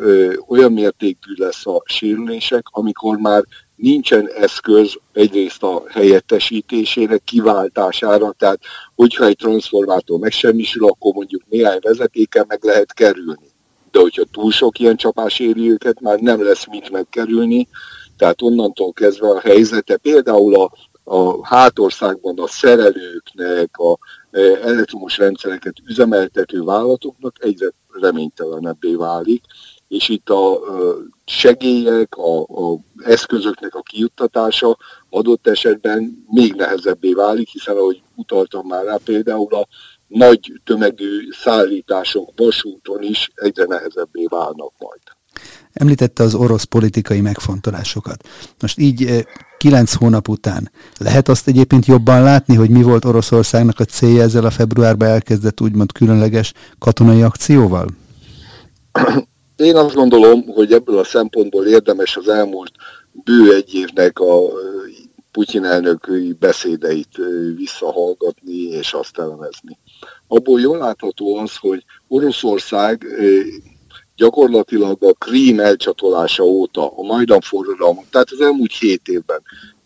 olyan mértékű lesz a sérülések, amikor már nincsen eszköz egyrészt a helyettesítésére, kiváltására, tehát hogyha egy transformátor megsemmisül, akkor mondjuk néhány vezetéken meg lehet kerülni. De hogyha túl sok ilyen csapás éri őket, már nem lesz mit megkerülni, tehát onnantól kezdve a helyzete például a, a hátországban a szerelőknek, a e, elektromos rendszereket üzemeltető vállalatoknak egyre reménytelenebbé válik, és itt a segélyek, a, a eszközöknek a kijuttatása adott esetben még nehezebbé válik, hiszen ahogy utaltam már rá, például a nagy tömegű szállítások vasúton is egyre nehezebbé válnak majd.
Említette az orosz politikai megfontolásokat. Most így kilenc hónap után lehet azt egyébként jobban látni, hogy mi volt Oroszországnak a célja ezzel a februárban elkezdett úgymond különleges katonai akcióval?
Én azt gondolom, hogy ebből a szempontból érdemes az elmúlt bő egy évnek a Putyin elnöki beszédeit visszahallgatni és azt elemezni. Abból jól látható az, hogy Oroszország gyakorlatilag a Krím elcsatolása óta, a Majdan forradalom, tehát az elmúlt hét évben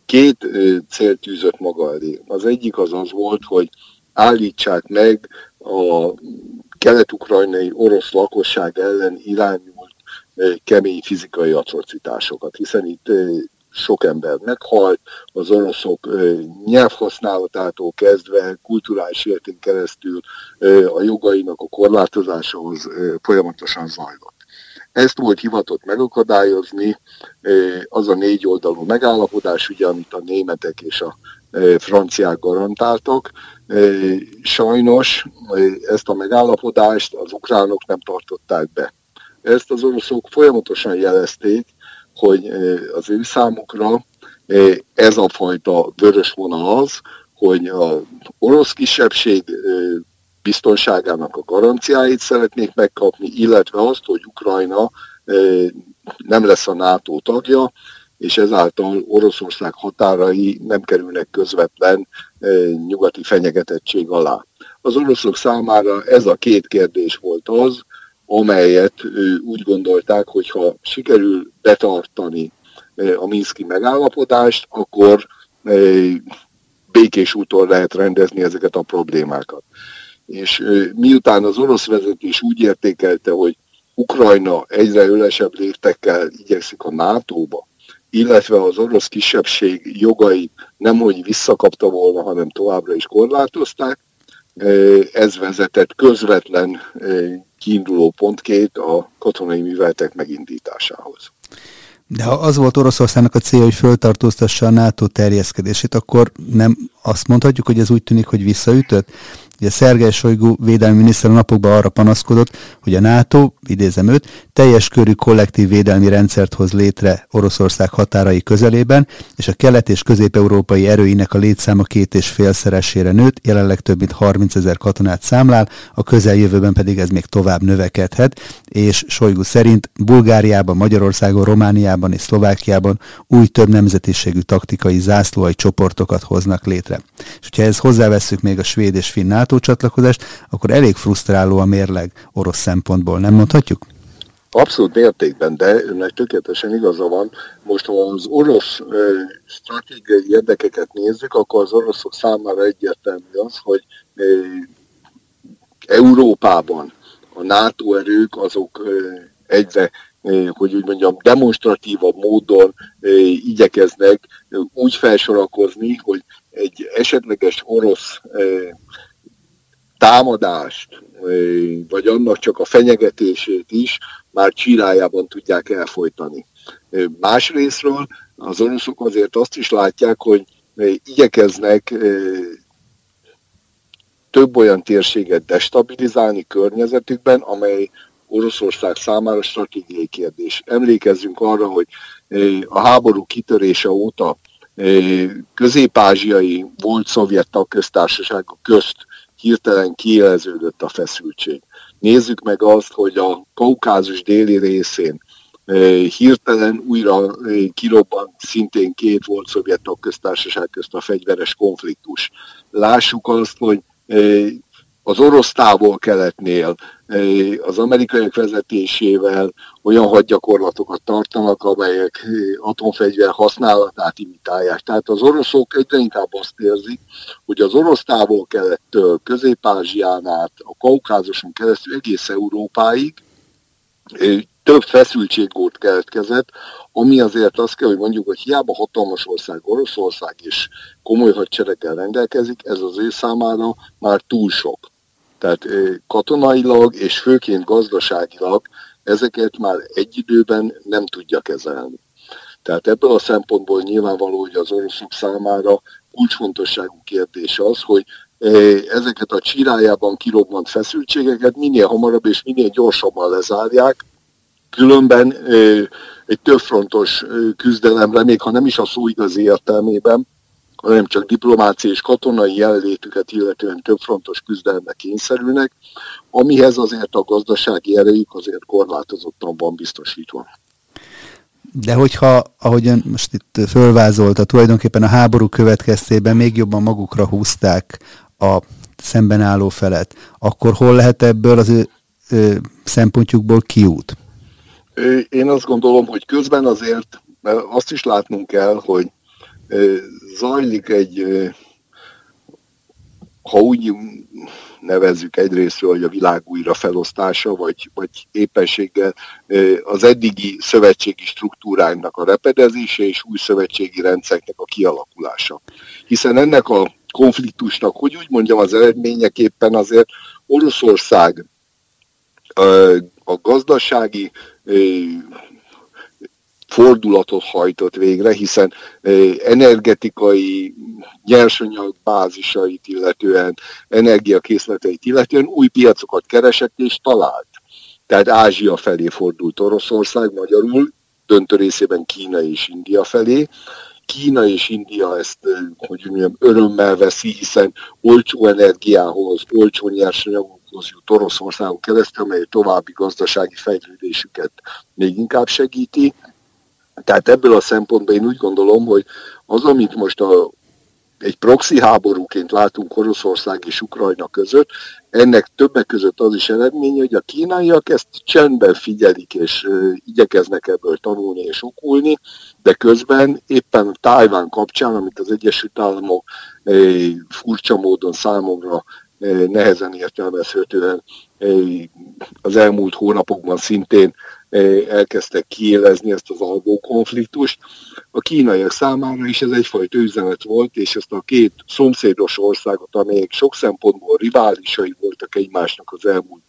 két célt tűzött maga elé. Az egyik az az volt, hogy állítsák meg a kelet-ukrajnai orosz lakosság ellen irányult kemény fizikai atrocitásokat, hiszen itt sok ember meghalt, az oroszok nyelvhasználatától kezdve kulturális életén keresztül a jogainak a korlátozásához folyamatosan zajlott. Ezt volt hivatott megakadályozni az a négy oldalú megállapodás, ugye, amit a németek és a franciák garantáltak. Sajnos ezt a megállapodást az ukránok nem tartották be. Ezt az oroszok folyamatosan jelezték, hogy az ő számukra ez a fajta vörös vonal az, hogy az orosz kisebbség biztonságának a garanciáit szeretnék megkapni, illetve azt, hogy Ukrajna nem lesz a NATO tagja, és ezáltal Oroszország határai nem kerülnek közvetlen nyugati fenyegetettség alá. Az oroszok számára ez a két kérdés volt az, amelyet úgy gondolták, hogy ha sikerül betartani a Minszki megállapodást, akkor békés úton lehet rendezni ezeket a problémákat. És miután az orosz vezetés úgy értékelte, hogy Ukrajna egyre ölesebb léptekkel igyekszik a NATO-ba, illetve az orosz kisebbség jogait nemhogy visszakapta volna, hanem továbbra is korlátozták, ez vezetett közvetlen kiinduló pontként a katonai műveletek megindításához.
De ha az volt Oroszországnak a célja, hogy föltartóztassa a NATO terjeszkedését, akkor nem azt mondhatjuk, hogy ez úgy tűnik, hogy visszaütött? Ugye Szergej Sojgu védelmi miniszter a napokban arra panaszkodott, hogy a NATO, idézem őt, teljes körű kollektív védelmi rendszert hoz létre Oroszország határai közelében, és a kelet- és közép-európai erőinek a létszáma két és félszeresére nőtt, jelenleg több mint 30 ezer katonát számlál, a közeljövőben pedig ez még tovább növekedhet, és Sojgu szerint Bulgáriában, Magyarországon, Romániában és Szlovákiában új több nemzetiségű taktikai zászlóai csoportokat hoznak létre. És hogyha ez hozzáveszünk még a svéd és finn NATO csatlakozást, akkor elég frusztráló a mérleg orosz szempontból, nem mondhatjuk?
Abszolút mértékben, de önnek tökéletesen igaza van. Most, ha az orosz stratégiai érdekeket nézzük, akkor az oroszok számára egyértelmű az, hogy Európában a NATO erők azok egyre hogy úgy mondjam, demonstratívabb módon igyekeznek úgy felsorakozni, hogy egy esetleges orosz támadást, vagy annak csak a fenyegetését is már csirájában tudják elfolytani. Más részről az oroszok azért azt is látják, hogy igyekeznek több olyan térséget destabilizálni környezetükben, amely Oroszország számára stratégiai kérdés. Emlékezzünk arra, hogy a háború kitörése óta közép-ázsiai volt szovjet tagköztársaságok közt hirtelen kiéleződött a feszültség. Nézzük meg azt, hogy a kaukázus déli részén hirtelen újra kirobban szintén két volt szovjet tagköztársaság közt a fegyveres konfliktus. Lássuk azt, hogy az orosz távol-keletnél az amerikaiak vezetésével olyan hadgyakorlatokat tartanak, amelyek atomfegyver használatát imitálják. Tehát az oroszok egyre inkább azt érzik, hogy az orosz távol-kelettől Közép-Ázsián át, a Kaukázuson keresztül egész Európáig több feszültségót keletkezett, ami azért azt kell, hogy mondjuk, hogy hiába hatalmas ország Oroszország és komoly hadsereggel rendelkezik, ez az ő számára már túl sok. Tehát katonailag és főként gazdaságilag ezeket már egy időben nem tudja kezelni. Tehát ebből a szempontból nyilvánvaló, hogy az oroszok számára kulcsfontosságú kérdés az, hogy ezeket a csirájában kirobbant feszültségeket minél hamarabb és minél gyorsabban lezárják, különben egy többfrontos küzdelemre, még ha nem is a szó igazi értelmében, hanem csak diplomáciai és katonai jelenlétüket illetően többfrontos küzdelembe kényszerülnek, amihez azért a gazdasági erejük azért korlátozottan van biztosítva.
De hogyha, ahogyan most itt fölvázolta, tulajdonképpen a háború következtében még jobban magukra húzták a szemben álló felet, akkor hol lehet ebből az ő, ő szempontjukból kiút?
Én azt gondolom, hogy közben azért azt is látnunk kell, hogy zajlik egy, ha úgy nevezzük egyrésztről, hogy a világ újra felosztása, vagy, vagy éppenséggel az eddigi szövetségi struktúránknak a repedezése és új szövetségi rendszereknek a kialakulása. Hiszen ennek a konfliktusnak, hogy úgy mondjam, az eredményeképpen azért Oroszország a gazdasági fordulatot hajtott végre, hiszen energetikai nyersanyag bázisait illetően, energiakészleteit illetően új piacokat keresett és talált. Tehát Ázsia felé fordult Oroszország, magyarul döntő részében Kína és India felé. Kína és India ezt, hogy mondjam, örömmel veszi, hiszen olcsó energiához, olcsó nyersanyagokhoz jut Oroszországon keresztül, amely további gazdasági fejlődésüket még inkább segíti. Tehát ebből a szempontból én úgy gondolom, hogy az, amit most a, egy proxy háborúként látunk Oroszország és Ukrajna között, ennek többek között az is eredménye, hogy a kínaiak ezt csendben figyelik, és igyekeznek ebből tanulni és okulni, de közben éppen Tájván kapcsán, amit az Egyesült Államok furcsa módon számomra nehezen értelmezhetően az elmúlt hónapokban szintén elkezdtek kiélezni ezt az alvó konfliktust. A kínaiak számára is ez egyfajta üzenet volt, és ezt a két szomszédos országot, amelyek sok szempontból riválisai voltak egymásnak az elmúlt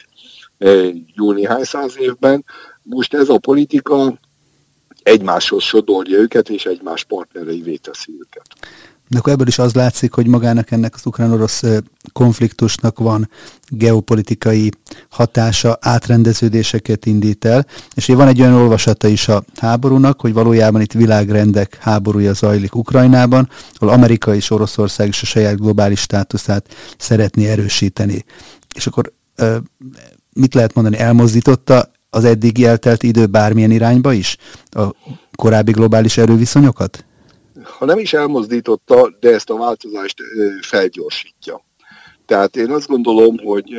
jó néhány száz évben, most ez a politika egymáshoz sodorja őket, és egymás partnerei teszi őket.
De akkor ebből is az látszik, hogy magának ennek az ukrán-orosz konfliktusnak van geopolitikai hatása, átrendeződéseket indít el, és van egy olyan olvasata is a háborúnak, hogy valójában itt világrendek háborúja zajlik Ukrajnában, ahol Amerika és Oroszország is a saját globális státuszát szeretné erősíteni. És akkor mit lehet mondani, elmozdította az eddig eltelt idő bármilyen irányba is a korábbi globális erőviszonyokat?
Ha nem is elmozdította, de ezt a változást felgyorsítja. Tehát én azt gondolom, hogy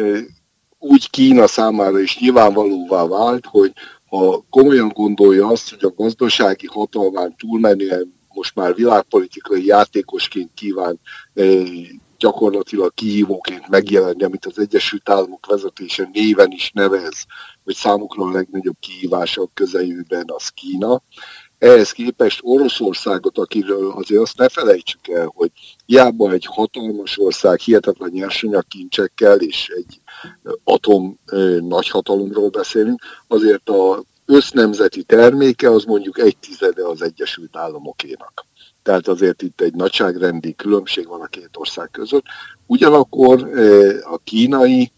úgy Kína számára is nyilvánvalóvá vált, hogy ha komolyan gondolja azt, hogy a gazdasági hatalmán túlmenően most már világpolitikai játékosként kíván gyakorlatilag kihívóként megjelenni, amit az Egyesült Államok vezetése néven is nevez, hogy számukra a legnagyobb kihívása a közeljövőben az Kína. Ehhez képest Oroszországot, akiről azért azt ne felejtsük el, hogy hiába egy hatalmas ország, hihetetlen nyersanyagkincsekkel és egy atom nagyhatalomról beszélünk, azért a össznemzeti terméke az mondjuk egy tizede az Egyesült Államokénak. Tehát azért itt egy nagyságrendi különbség van a két ország között. Ugyanakkor a kínai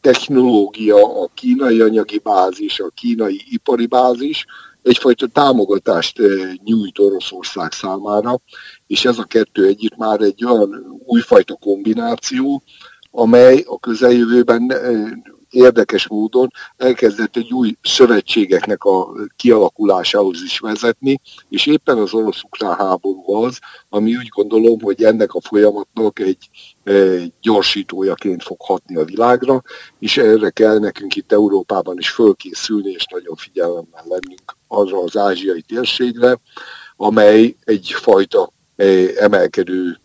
technológia, a kínai anyagi bázis, a kínai ipari bázis egyfajta támogatást nyújt Oroszország számára, és ez a kettő együtt már egy olyan újfajta kombináció, amely a közeljövőben érdekes módon elkezdett egy új szövetségeknek a kialakulásához is vezetni, és éppen az orosz-ukrán háború az, ami úgy gondolom, hogy ennek a folyamatnak egy gyorsítójaként fog hatni a világra, és erre kell nekünk itt Európában is fölkészülni, és nagyon figyelemmel lennünk arra az ázsiai térségre, amely egyfajta emelkedő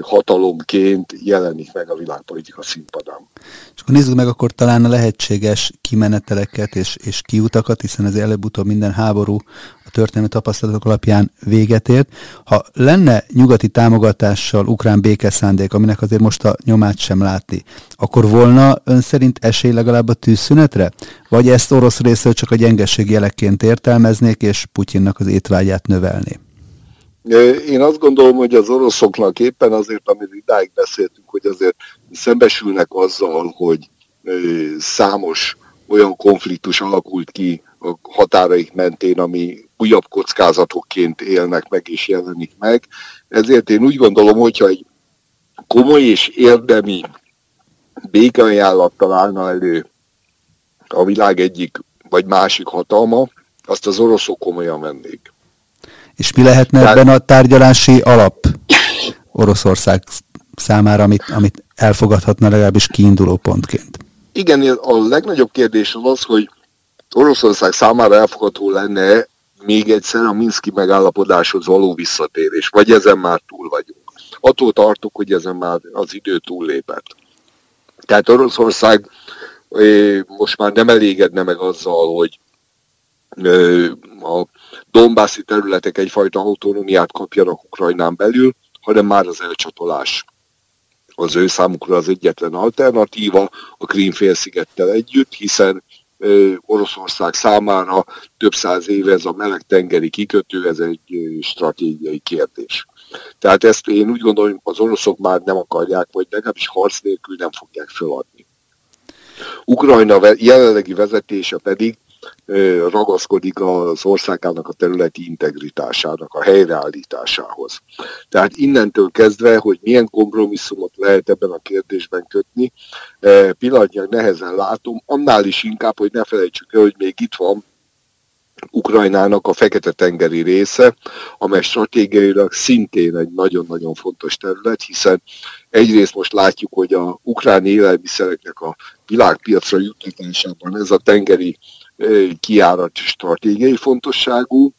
hatalomként jelenik meg a világpolitika színpadán.
És akkor nézzük meg akkor talán a lehetséges kimeneteleket és, és kiutakat, hiszen ez előbb-utóbb minden háború a történelmi tapasztalatok alapján véget ért. Ha lenne nyugati támogatással ukrán békeszándék, aminek azért most a nyomát sem látni, akkor volna ön szerint esély legalább a tűzszünetre? Vagy ezt orosz részről csak a gyengeség jelekként értelmeznék, és Putyinnak az étvágyát növelni?
Én azt gondolom, hogy az oroszoknak éppen azért, amit idáig beszéltünk, hogy azért szembesülnek azzal, hogy számos olyan konfliktus alakult ki a határaik mentén, ami újabb kockázatokként élnek meg és jelenik meg. Ezért én úgy gondolom, hogyha egy komoly és érdemi békeajánlattal állna elő a világ egyik vagy másik hatalma, azt az oroszok komolyan vennék.
És mi lehetne Tehát... ebben a tárgyalási alap Oroszország számára, amit, amit elfogadhatna legalábbis kiinduló pontként?
Igen, a legnagyobb kérdés az az, hogy Oroszország számára elfogadható lenne még egyszer a Minszki megállapodáshoz való visszatérés, vagy ezen már túl vagyunk. Attól tartok, hogy ezen már az idő túllépett. Tehát Oroszország most már nem elégedne meg azzal, hogy a Dombászi területek egyfajta autonómiát kapjanak Ukrajnán belül, hanem már az elcsatolás az ő számukra az egyetlen alternatíva a Krímfélszigettel együtt, hiszen Oroszország számára több száz éve ez a meleg-tengeri kikötő, ez egy stratégiai kérdés. Tehát ezt én úgy gondolom, az oroszok már nem akarják, vagy legalábbis harc nélkül nem fogják feladni. Ukrajna jelenlegi vezetése pedig ragaszkodik az országának a területi integritásának, a helyreállításához. Tehát innentől kezdve, hogy milyen kompromisszumot lehet ebben a kérdésben kötni, pillanatnyilag nehezen látom, annál is inkább, hogy ne felejtsük el, hogy még itt van Ukrajnának a Fekete-tengeri része, amely stratégiailag szintén egy nagyon-nagyon fontos terület, hiszen egyrészt most látjuk, hogy a ukrán élelmiszereknek a világpiacra juttatásában ez a tengeri kiárat stratégiai fontosságú,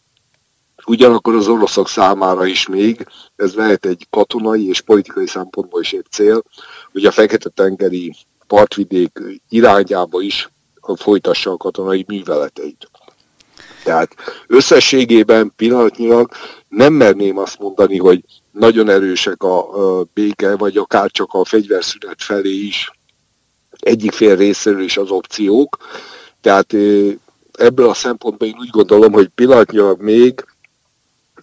ugyanakkor az oroszok számára is még ez lehet egy katonai és politikai szempontból is egy cél, hogy a Fekete-tengeri partvidék irányába is folytassa a katonai műveleteit. Tehát összességében pillanatnyilag nem merném azt mondani, hogy nagyon erősek a béke, vagy akár csak a fegyverszünet felé is egyik fél részéről is az opciók, tehát ebből a szempontból én úgy gondolom, hogy pillanatnyilag még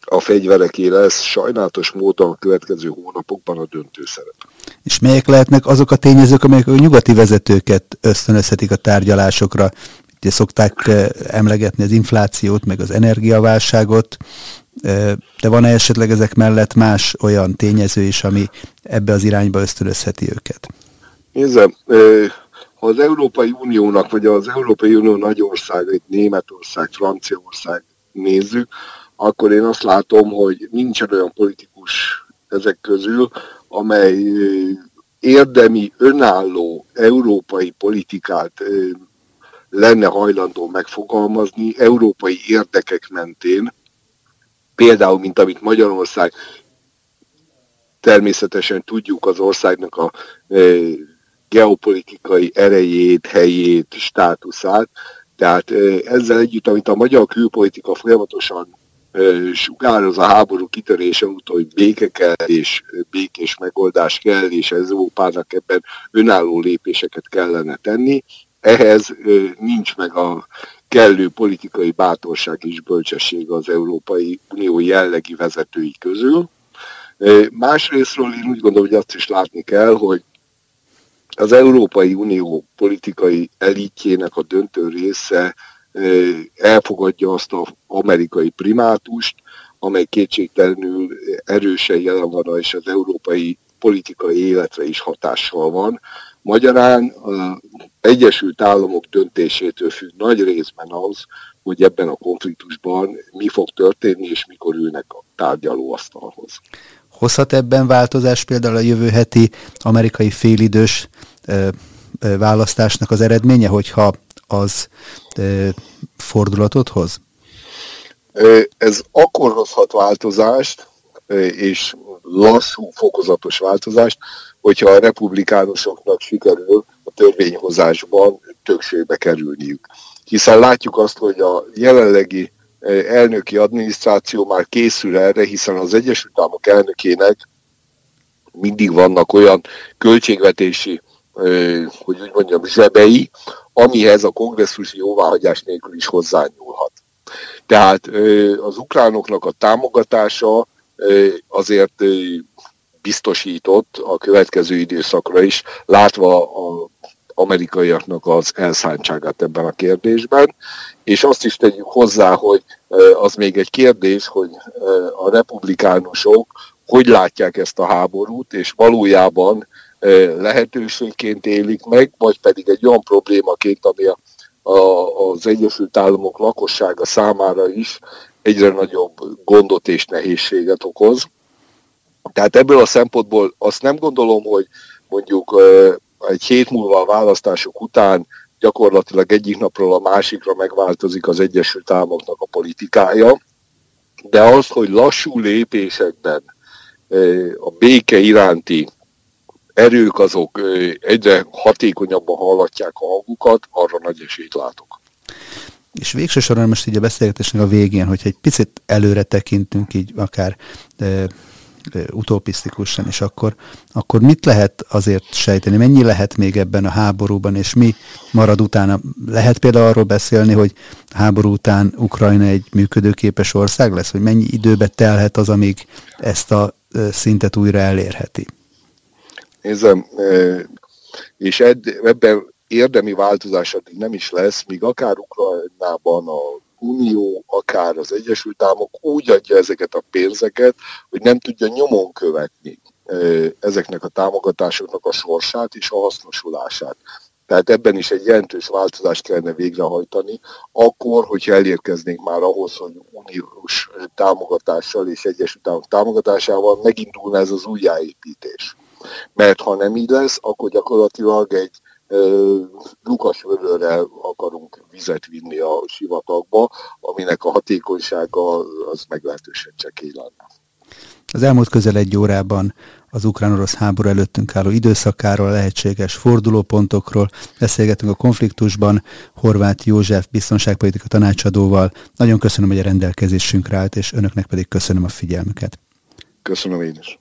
a fegyvereké lesz sajnálatos módon a következő hónapokban a döntő szerep.
És melyek lehetnek azok a tényezők, amelyek a nyugati vezetőket ösztönözhetik a tárgyalásokra? Ugye szokták emlegetni az inflációt, meg az energiaválságot, de van-e esetleg ezek mellett más olyan tényező is, ami ebbe az irányba ösztönözheti őket?
Nézze, ha az Európai Uniónak, vagy az Európai Unió nagy országait, Németország, Franciaország nézzük, akkor én azt látom, hogy nincsen olyan politikus ezek közül, amely érdemi, önálló európai politikát lenne hajlandó megfogalmazni európai érdekek mentén, például, mint amit Magyarország természetesen tudjuk az országnak a geopolitikai erejét, helyét, státuszát. Tehát ezzel együtt, amit a magyar külpolitika folyamatosan sugároz a háború kitörése után, hogy béke kell és békés megoldás kell, és ez Európának ebben önálló lépéseket kellene tenni. Ehhez nincs meg a kellő politikai bátorság és bölcsesség az Európai Unió jellegi vezetői közül. Másrésztről én úgy gondolom, hogy azt is látni kell, hogy az Európai Unió politikai elitjének a döntő része elfogadja azt az amerikai primátust, amely kétségtelenül erősen jelen van, és az európai politikai életre is hatással van. Magyarán az Egyesült Államok döntésétől függ nagy részben az, hogy ebben a konfliktusban mi fog történni, és mikor ülnek a tárgyalóasztalhoz.
Hozhat ebben változás például a jövő heti amerikai félidős választásnak az eredménye, hogyha az fordulatot hoz?
Ez akkor hozhat változást, és lassú, fokozatos változást, hogyha a republikánusoknak sikerül a törvényhozásban többségbe kerülniük. Hiszen látjuk azt, hogy a jelenlegi elnöki adminisztráció már készül erre, hiszen az Egyesült Államok elnökének mindig vannak olyan költségvetési, hogy úgy mondjam, zsebei, amihez a kongresszusi jóváhagyás nélkül is hozzányúlhat. Tehát az ukránoknak a támogatása azért biztosított a következő időszakra is, látva a amerikaiaknak az elszántságát ebben a kérdésben, és azt is tegyük hozzá, hogy az még egy kérdés, hogy a republikánusok hogy látják ezt a háborút, és valójában lehetőségként élik meg, vagy pedig egy olyan problémaként, ami a, a, az Egyesült Államok lakossága számára is egyre nagyobb gondot és nehézséget okoz. Tehát ebből a szempontból azt nem gondolom, hogy mondjuk egy hét múlva a választások után gyakorlatilag egyik napról a másikra megváltozik az Egyesült Államoknak a politikája, de az, hogy lassú lépésekben a béke iránti erők azok egyre hatékonyabban hallatják a hangukat, arra nagy esélyt látok.
És végső soron most így a beszélgetésnek a végén, hogyha egy picit előre tekintünk, így akár utopisztikusan, és akkor, akkor mit lehet azért sejteni? Mennyi lehet még ebben a háborúban, és mi marad utána? Lehet például arról beszélni, hogy háború után Ukrajna egy működőképes ország lesz, hogy mennyi időbe telhet az, amíg ezt a szintet újra elérheti?
Nézem, és ebben érdemi változás addig nem is lesz, míg akár Ukrajnában a Unió, akár az Egyesült Államok úgy adja ezeket a pénzeket, hogy nem tudja nyomon követni ezeknek a támogatásoknak a sorsát és a hasznosulását. Tehát ebben is egy jelentős változást kellene végrehajtani, akkor, hogyha elérkeznénk már ahhoz, hogy uniós támogatással és Egyesült Államok támogatásával megindulna ez az újjáépítés. Mert ha nem így lesz, akkor gyakorlatilag egy lukas vörőrrel akarunk vizet vinni a sivatagba, aminek a hatékonysága az meglehetősen csekély lenne.
Az elmúlt közel egy órában az ukrán-orosz háború előttünk álló időszakáról, lehetséges fordulópontokról beszélgetünk a konfliktusban Horváth József biztonságpolitika tanácsadóval. Nagyon köszönöm, hogy a rendelkezésünkre állt, és önöknek pedig köszönöm a figyelmüket.
Köszönöm én is.